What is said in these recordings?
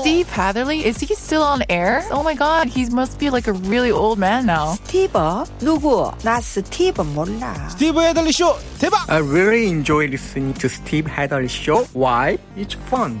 Steve Hatherly, is he still on air? Oh my god, he must be like a really old man now. Steve, 누구? 나 스티브 몰라. 대박! I really enjoy listening to Steve Hadley show. Why? It's fun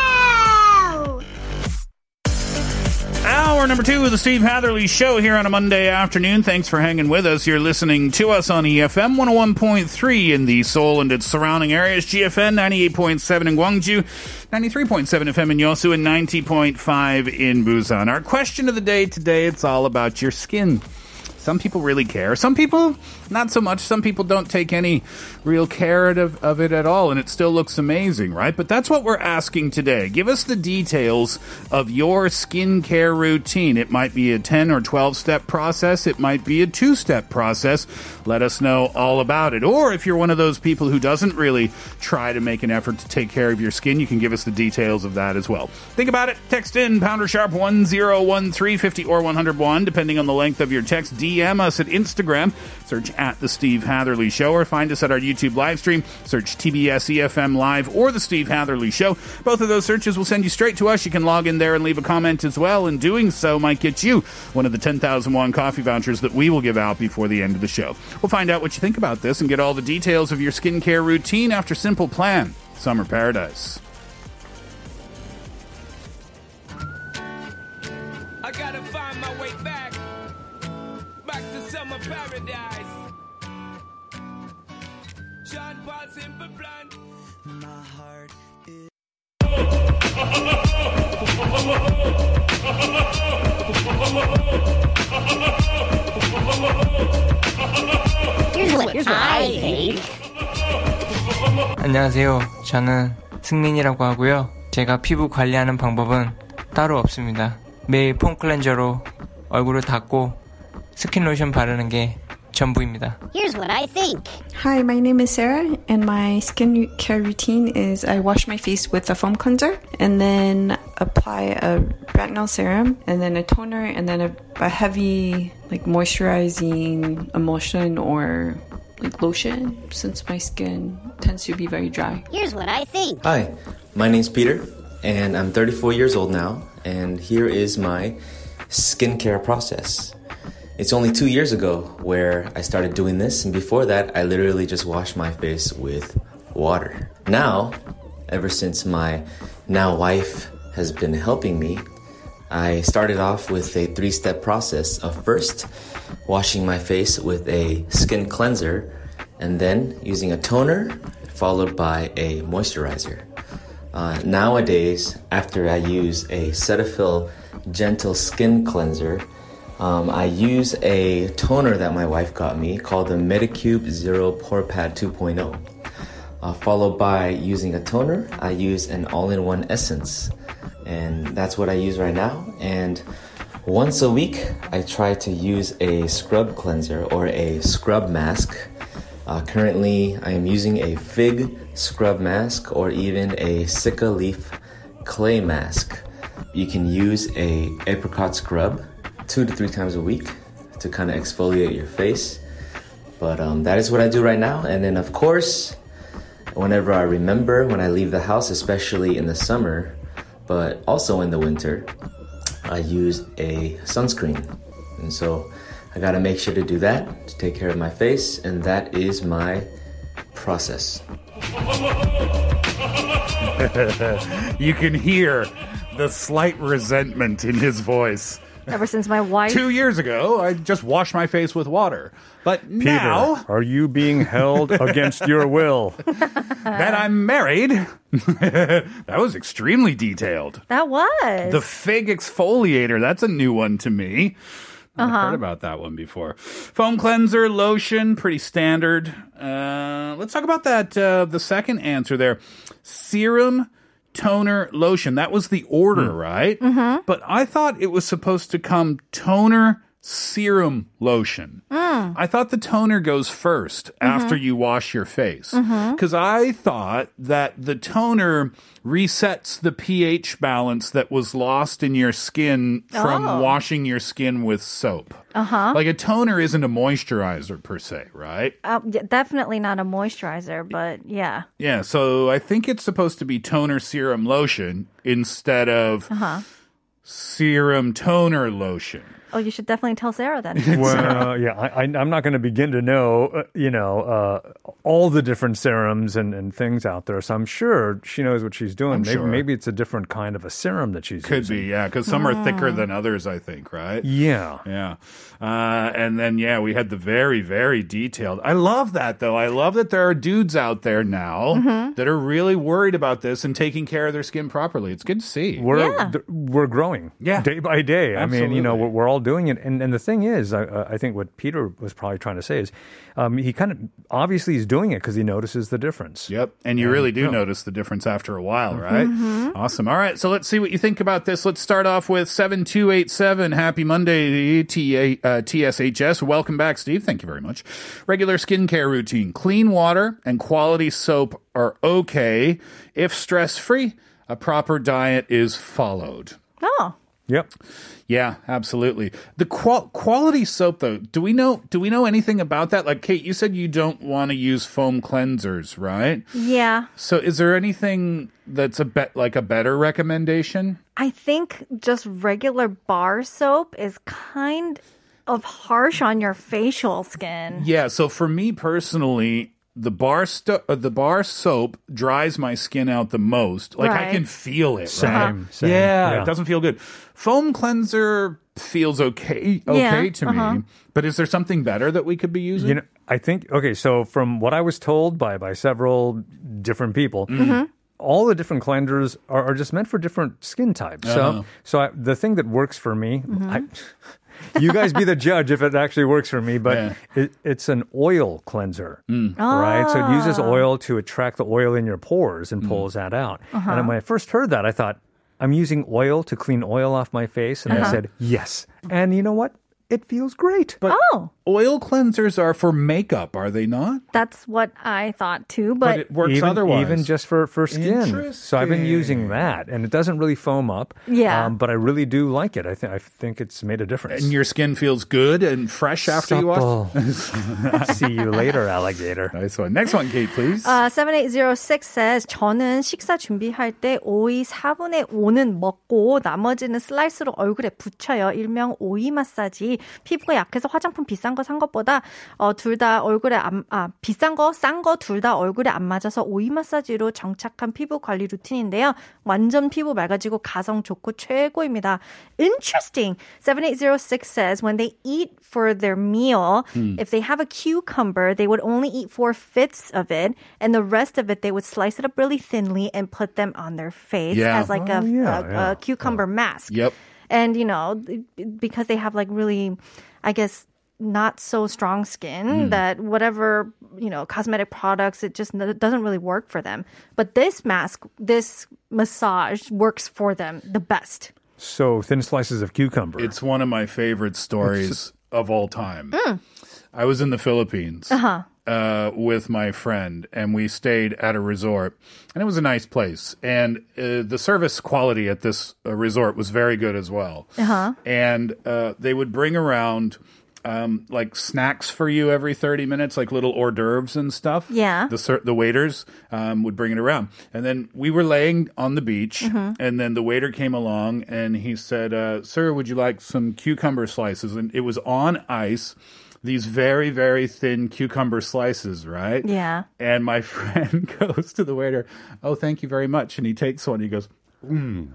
Hour number two of the Steve Hatherly Show here on a Monday afternoon. Thanks for hanging with us. You're listening to us on EFM 101.3 in the Seoul and its surrounding areas, GFN 98.7 in Gwangju, 93.7 FM in Yosu, and 90.5 in Busan. Our question of the day today, it's all about your skin. Some people really care. Some people, not so much. Some people don't take any real care of, of it at all, and it still looks amazing, right? But that's what we're asking today. Give us the details of your skincare routine. It might be a 10 or 12 step process, it might be a two step process. Let us know all about it. Or if you're one of those people who doesn't really try to make an effort to take care of your skin, you can give us the details of that as well. Think about it. Text in pounder sharp 101350 or 101, depending on the length of your text. DM us at Instagram. Search at The Steve Hatherly Show or find us at our YouTube live stream. Search TBS EFM Live or The Steve Hatherly Show. Both of those searches will send you straight to us. You can log in there and leave a comment as well. And doing so might get you one of the 10,000 won coffee vouchers that we will give out before the end of the show. We'll find out what you think about this and get all the details of your skincare routine after Simple Plan. Summer Paradise. what, here's what I think. 안녕하세요. 저는 승민이라고 하고요. 제가 피부 관리하는 방법은 따로 없습니다. 매일 폼 클렌저로 얼굴을 닦고 스킨 로션 바르는 게 전부입니다. Here's what I think. Hi, my name is Sarah, and my skincare routine is I wash my face with a foam cleanser and then apply a retinol serum and then a toner and then a, a heavy, like moisturizing emulsion or like lotion since my skin tends to be very dry. Here's what I think. Hi, my name's Peter, and I'm 34 years old now, and here is my skincare process. It's only two years ago where I started doing this, and before that, I literally just washed my face with water. Now, ever since my now wife has been helping me, I started off with a three step process of first washing my face with a skin cleanser, and then using a toner, followed by a moisturizer. Uh, nowadays, after I use a Cetaphil Gentle Skin Cleanser, um, I use a toner that my wife got me called the Medicube Zero Pore Pad 2.0. Uh, followed by using a toner, I use an all in one essence. And that's what I use right now. And once a week, I try to use a scrub cleanser or a scrub mask. Uh, currently, I am using a fig scrub mask or even a cica leaf clay mask. You can use a apricot scrub two to three times a week to kind of exfoliate your face. But um, that is what I do right now. And then, of course, whenever I remember when I leave the house, especially in the summer, but also in the winter, I use a sunscreen. And so I gotta make sure to do that to take care of my face, and that is my process. you can hear the slight resentment in his voice. Ever since my wife. Two years ago, I just washed my face with water. But Peter, now are you being held against your will? that I'm married, that was extremely detailed. That was. The fig exfoliator, that's a new one to me. I've Uh-huh. heard about that one before. Foam cleanser, lotion, pretty standard. Uh, let's talk about that. Uh, the second answer there, serum, toner, lotion. That was the order, right? Mhm. But I thought it was supposed to come toner, serum, lotion. Mm. I thought the toner goes 1st after Mhm. you wash your face. Because I thought that the toner resets the pH balance that was lost in your skin from Oh. washing your skin with soap. Uh huh. Like a toner isn't a moisturizer per se, right? Uh, definitely not a moisturizer, but yeah. Yeah, so I think it's supposed to be toner, serum, lotion instead of Uh huh. serum, toner, lotion. Oh, you should definitely tell Sarah then. well, yeah, I, I, I'm not going to begin to know, uh, you know, uh, all the different serums and, and things out there. So I'm sure she knows what she's doing. I'm maybe, sure. maybe it's a different kind of a serum that she's using. Could using. be, yeah, because some are thicker than others, I think, right? Yeah. Yeah. Uh, and then, yeah, we had the very, very detailed. I love that, though. I love that there are dudes out there now Mhm. that are really worried about this and taking care of their skin properly. It's good to see. We're th- we're growing, Yeah. day by day. I mean, you know, we're, we're all doing it, and and the thing is, I, I think what Peter was probably trying to say is, um, he kind of obviously he's doing it because he notices the difference. Yep. And you really do yeah. notice the difference after a while, right? Mhm. Awesome. All right. So let's see what you think about this. Let's start off with 7287. Happy Monday, T- uh, TSHS. Welcome back, Steve. Thank you very much. Regular skincare routine. Clean water and quality soap are okay. If stress free, a proper diet is followed. Oh. Yep. Yeah, absolutely. The qual- quality soap, though, do we know? Do we know anything about that? Like Kate, you said you don't want to use foam cleansers, right? Yeah. So, is there anything that's a bet like a better recommendation? I think just regular bar soap is kind of harsh on your facial skin. Yeah. So, for me personally, the bar sto- uh, the bar soap dries my skin out the most. Like I can feel it. Same, right? same, Yeah, yeah. it doesn't feel good. Foam cleanser feels okay. Okay Yeah, to uh-huh. me. But is there something better that we could be using? You know, I think okay. So from what I was told by by several different people. Mhm. All the different cleansers are, are just meant for different skin types. Uh-huh. So, so I, the thing that works for me, I, you guys be the judge if it actually works for me. But it, it's an oil cleanser, right? So it uses Ah. oil to attract the oil in your pores and pulls that out. Uh-huh. And when I first heard that, I thought, I'm using oil to clean oil off my face, and I Uh-huh. said yes. And you know what? It feels great. But oh, oil cleansers are for makeup, are they not? that's what I thought too. But, it works even, otherwise. Even just for, for skin. So I've been using that, and it doesn't really foam up. Yeah. Um, but I really do like it. I think I think it's made a difference. And your skin feels good and fresh after you wash. Supple. See you later, alligator. Nice one. Next one, Kate, please. Uh, 7806 says 저는 식사 준비할 때 오이 4분의 5는 먹고 나머지는 슬라이스로 얼굴에 붙여요. 일명 오이 마사지. 피부가 약해서 화장품 비싼 거 산 것보다 어, 둘 다 얼굴에 안, 아, 비싼 거, 싼 거 둘 다 얼굴에 안 맞아서 오이 마사지로 정착한 피부 관리 루틴인데요. 완전 피부 맑아지고 가성 좋고 최고입니다. Interesting. 7806 says when they eat for their meal, Hmm. if they have a cucumber, they would only eat four fifths of it, and the rest of it they would slice it up really thinly and put them on their face Yeah. as like Oh, a, yeah, a, yeah. a cucumber mask. Yep. And you know, because they have like really, I guess. Not so strong skin Mm. that whatever, you know, cosmetic products, it just it doesn't really work for them. But this mask, this massage works for them the best. So thin slices of cucumber. It's one of my favorite stories of all time. I was in the Philippines Uh-huh. Uh, with my friend, and we stayed at a resort, and it was a nice place. And uh, the service quality at this uh, resort was very good as well. Uh-huh. And uh, they would bring around. Um, like snacks for you every 30 minutes, like little hors d'oeuvres and stuff. Yeah. The, ser- the waiters um, would bring it around. And then we were laying on the beach, Mhm. and then the waiter came along and he said, uh, Sir, would you like some cucumber slices? And it was on ice, these very, very thin cucumber slices, right? Yeah. And my friend goes to the waiter, Oh, thank you very much. And he takes one, he goes, Mmm,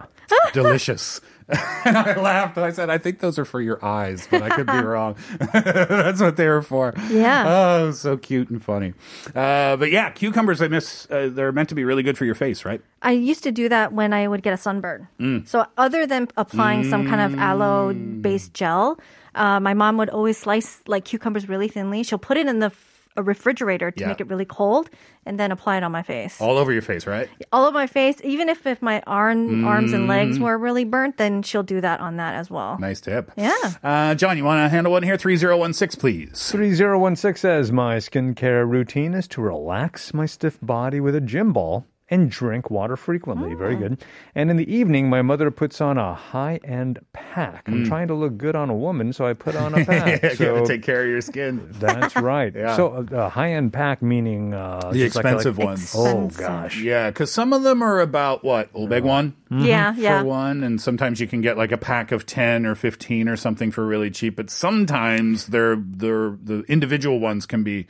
delicious. and I laughed. And I said, I think those are for your eyes, but I could be wrong. That's what they were for. Yeah. Oh, so cute and funny. Uh, but yeah, cucumbers, I miss, uh, they're meant to be really good for your face, right? I used to do that when I would get a sunburn. Mm. So other than applying some kind of aloe based gel, Uh, my mom would always slice like cucumbers really thinly. She'll put it in the a refrigerator to Yeah. make it really cold, and then apply it on my face. All over your face, right? All over my face. Even if, if my arm, arms and legs Mm. were really burnt, then she'll do that on that as well. Nice tip. Yeah. Uh, John, you want to handle one here? 3016, please. 3016 says, My skincare routine is to relax my stiff body with a gym ball and drink water frequently. Very Mm. good. And in the evening, my mother puts on a high end pack. I'm Mm. trying to look good on a woman, so I put on a pack. Gotta so take care of your skin. that's right. Yeah. So a, a high end pack meaning uh, The just like expensive like- ones. Oh, gosh. Yeah, because some of them are about what? A big one? Yeah, yeah. For one, and sometimes you can get like a pack of 10 or 15 or something for really cheap, but sometimes they're, they're, the individual ones can be.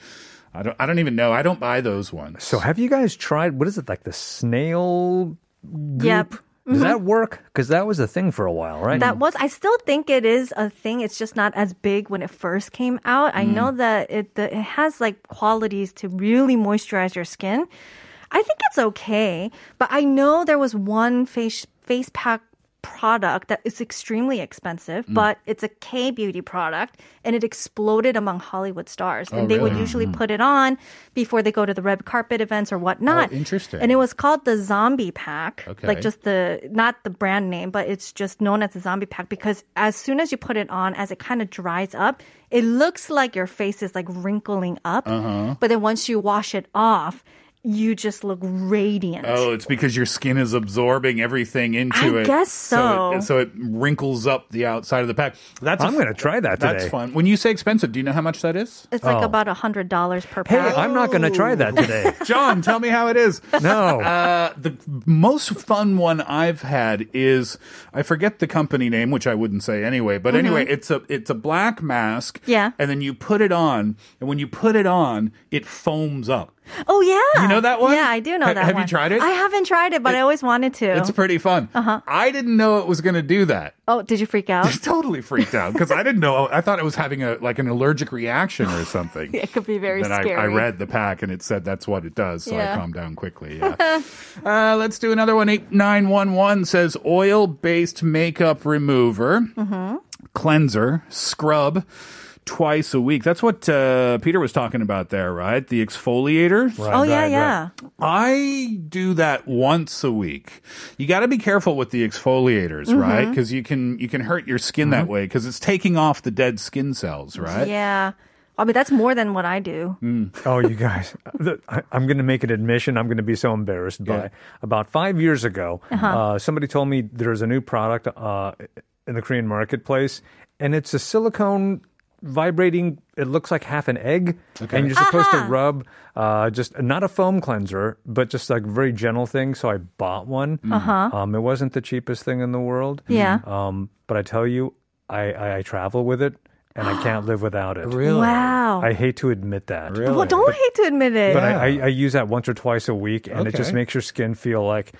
I don't, I don't even know. I don't buy those ones. So have you guys tried, what is it, like the snail Yep. Does Mhm. that work? Because that was a thing for a while, right? That was. I still think it is a thing. It's just not as big when it first came out. I know Mm. that it the, it has like qualities to really moisturize your skin. I think it's okay, but I know there was one face face pack product that is extremely expensive, Mm. but it's a K beauty product and it exploded among Hollywood stars. Oh, and they would usually Mm. put it on before they go to the red carpet events or whatnot. Oh, interesting. And it was called the zombie pack. Okay. Like just the not the brand name, but it's just known as the zombie pack because as soon as you put it on, as it kind of dries up, it looks like your face is like wrinkling up. Uh-huh. But then once you wash it off, you just look radiant. Oh, it's because your skin is absorbing everything into I it. I guess So it, so. so it wrinkles up the outside of the pack. That's I'm gonna try that That's today. fun. When you say expensive, do you know how much that is? It's like Oh. about a hundred dollars per Hey, pack. I'm not going to try that today. John, tell me how it is. No. Uh, the most fun one I've had is I forget the company name, which I wouldn't say anyway. But Mhm. anyway, it's a it's a black mask. Yeah. And then you put it on, and when you put it on, it foams up. Oh yeah, You know that one? Yeah, I do know Ha- that. have you tried it? I haven't tried it, but I always wanted to. It's pretty fun. Uh-huh. I didn't know it was going to do that. Oh, did you freak out? I totally freaked out because I didn't know. I thought it was having a like an allergic reaction or something. it could be very then I, scary. I read the pack and it said that's what it does, so Yeah. I calmed down quickly. Yeah. uh, let's do another one. Eight nine one one says oil based makeup remover, Mhm. cleanser, scrub. Twice a week. That's what uh, Peter was talking about there, right? The exfoliator. oh yeah, yeah. I do that once a week. You got to be careful with the exfoliators, right? Mhm. Because you can you can hurt your skin that way because it's taking off the dead skin cells, right? Yeah. I mean, that's more than what I do. Oh, you guys, I- I'm going to make an admission. I'm going to be so embarrassed by. About five years ago, Uh-huh. uh, somebody told me there's a new product uh, in the Korean marketplace, and it's a silicone vibrating. It looks like half an egg, Okay. and you're supposed to rub uh, just not a foam cleanser, but just like very gentle thing. So I bought one. Uh-huh. Um, it wasn't the cheapest thing in the world. Yeah. Um, but I tell you, I, I, I travel with it. And I can't live without it. Really? Wow. I hate to admit that. Well, don't hate to admit it. But I, I, I use that once or twice a week, and it just makes your skin feel like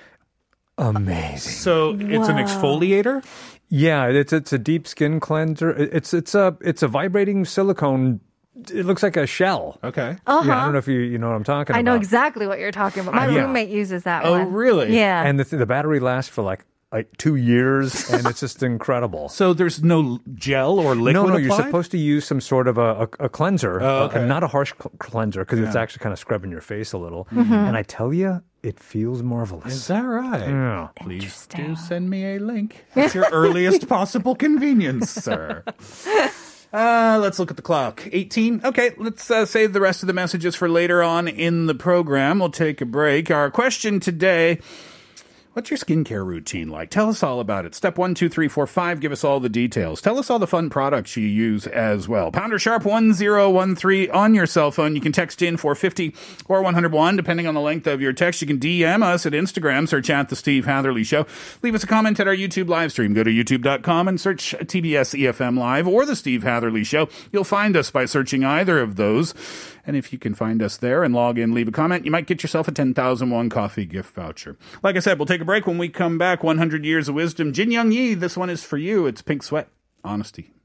amazing. So it's an exfoliator. Yeah, it's it's a deep skin cleanser. It's it's a it's a vibrating silicone. It looks like a shell. Okay. Uh-huh. Yeah, I don't know if you you know what I'm talking I about. I know exactly what you're talking about. My Uh, yeah. roommate uses that Oh, one. really? Yeah. And the the battery lasts for like like two years, and it's just incredible. So there's no gel or liquid no, no, you're supposed to use some sort of a, a, a cleanser, Oh, uh, okay. and not a harsh cl- cleanser because it's actually kind of scrubbing your face a little. Mhm. And I tell you, it feels marvelous. Is that right? Yeah. Please do send me a link. It's your earliest possible convenience, sir. Uh, let's look at the clock. 18. Okay, let's uh, save the rest of the messages for later on in the program. We'll take a break. Our question today What's your skincare routine like? Tell us all about it. Step one, two, three, four, five. Give us all the details. Tell us all the fun products you use as well. Pounder sharp 1013 on your cell phone. You can text in 450 or 101, depending on the length of your text. You can DM us at Instagram, search at The Steve Hatherly Show. Leave us a comment at our YouTube live stream. Go to youtube.com and search TBS EFM Live or The Steve Hatherly Show. You'll find us by searching either of those. And if you can find us there and log in, leave a comment, you might get yourself a 10,001 coffee gift voucher. Like I said, we'll take a break when we come back. 100 years of wisdom. Jin Young Yi, this one is for you. It's Pink Sweat. Honesty.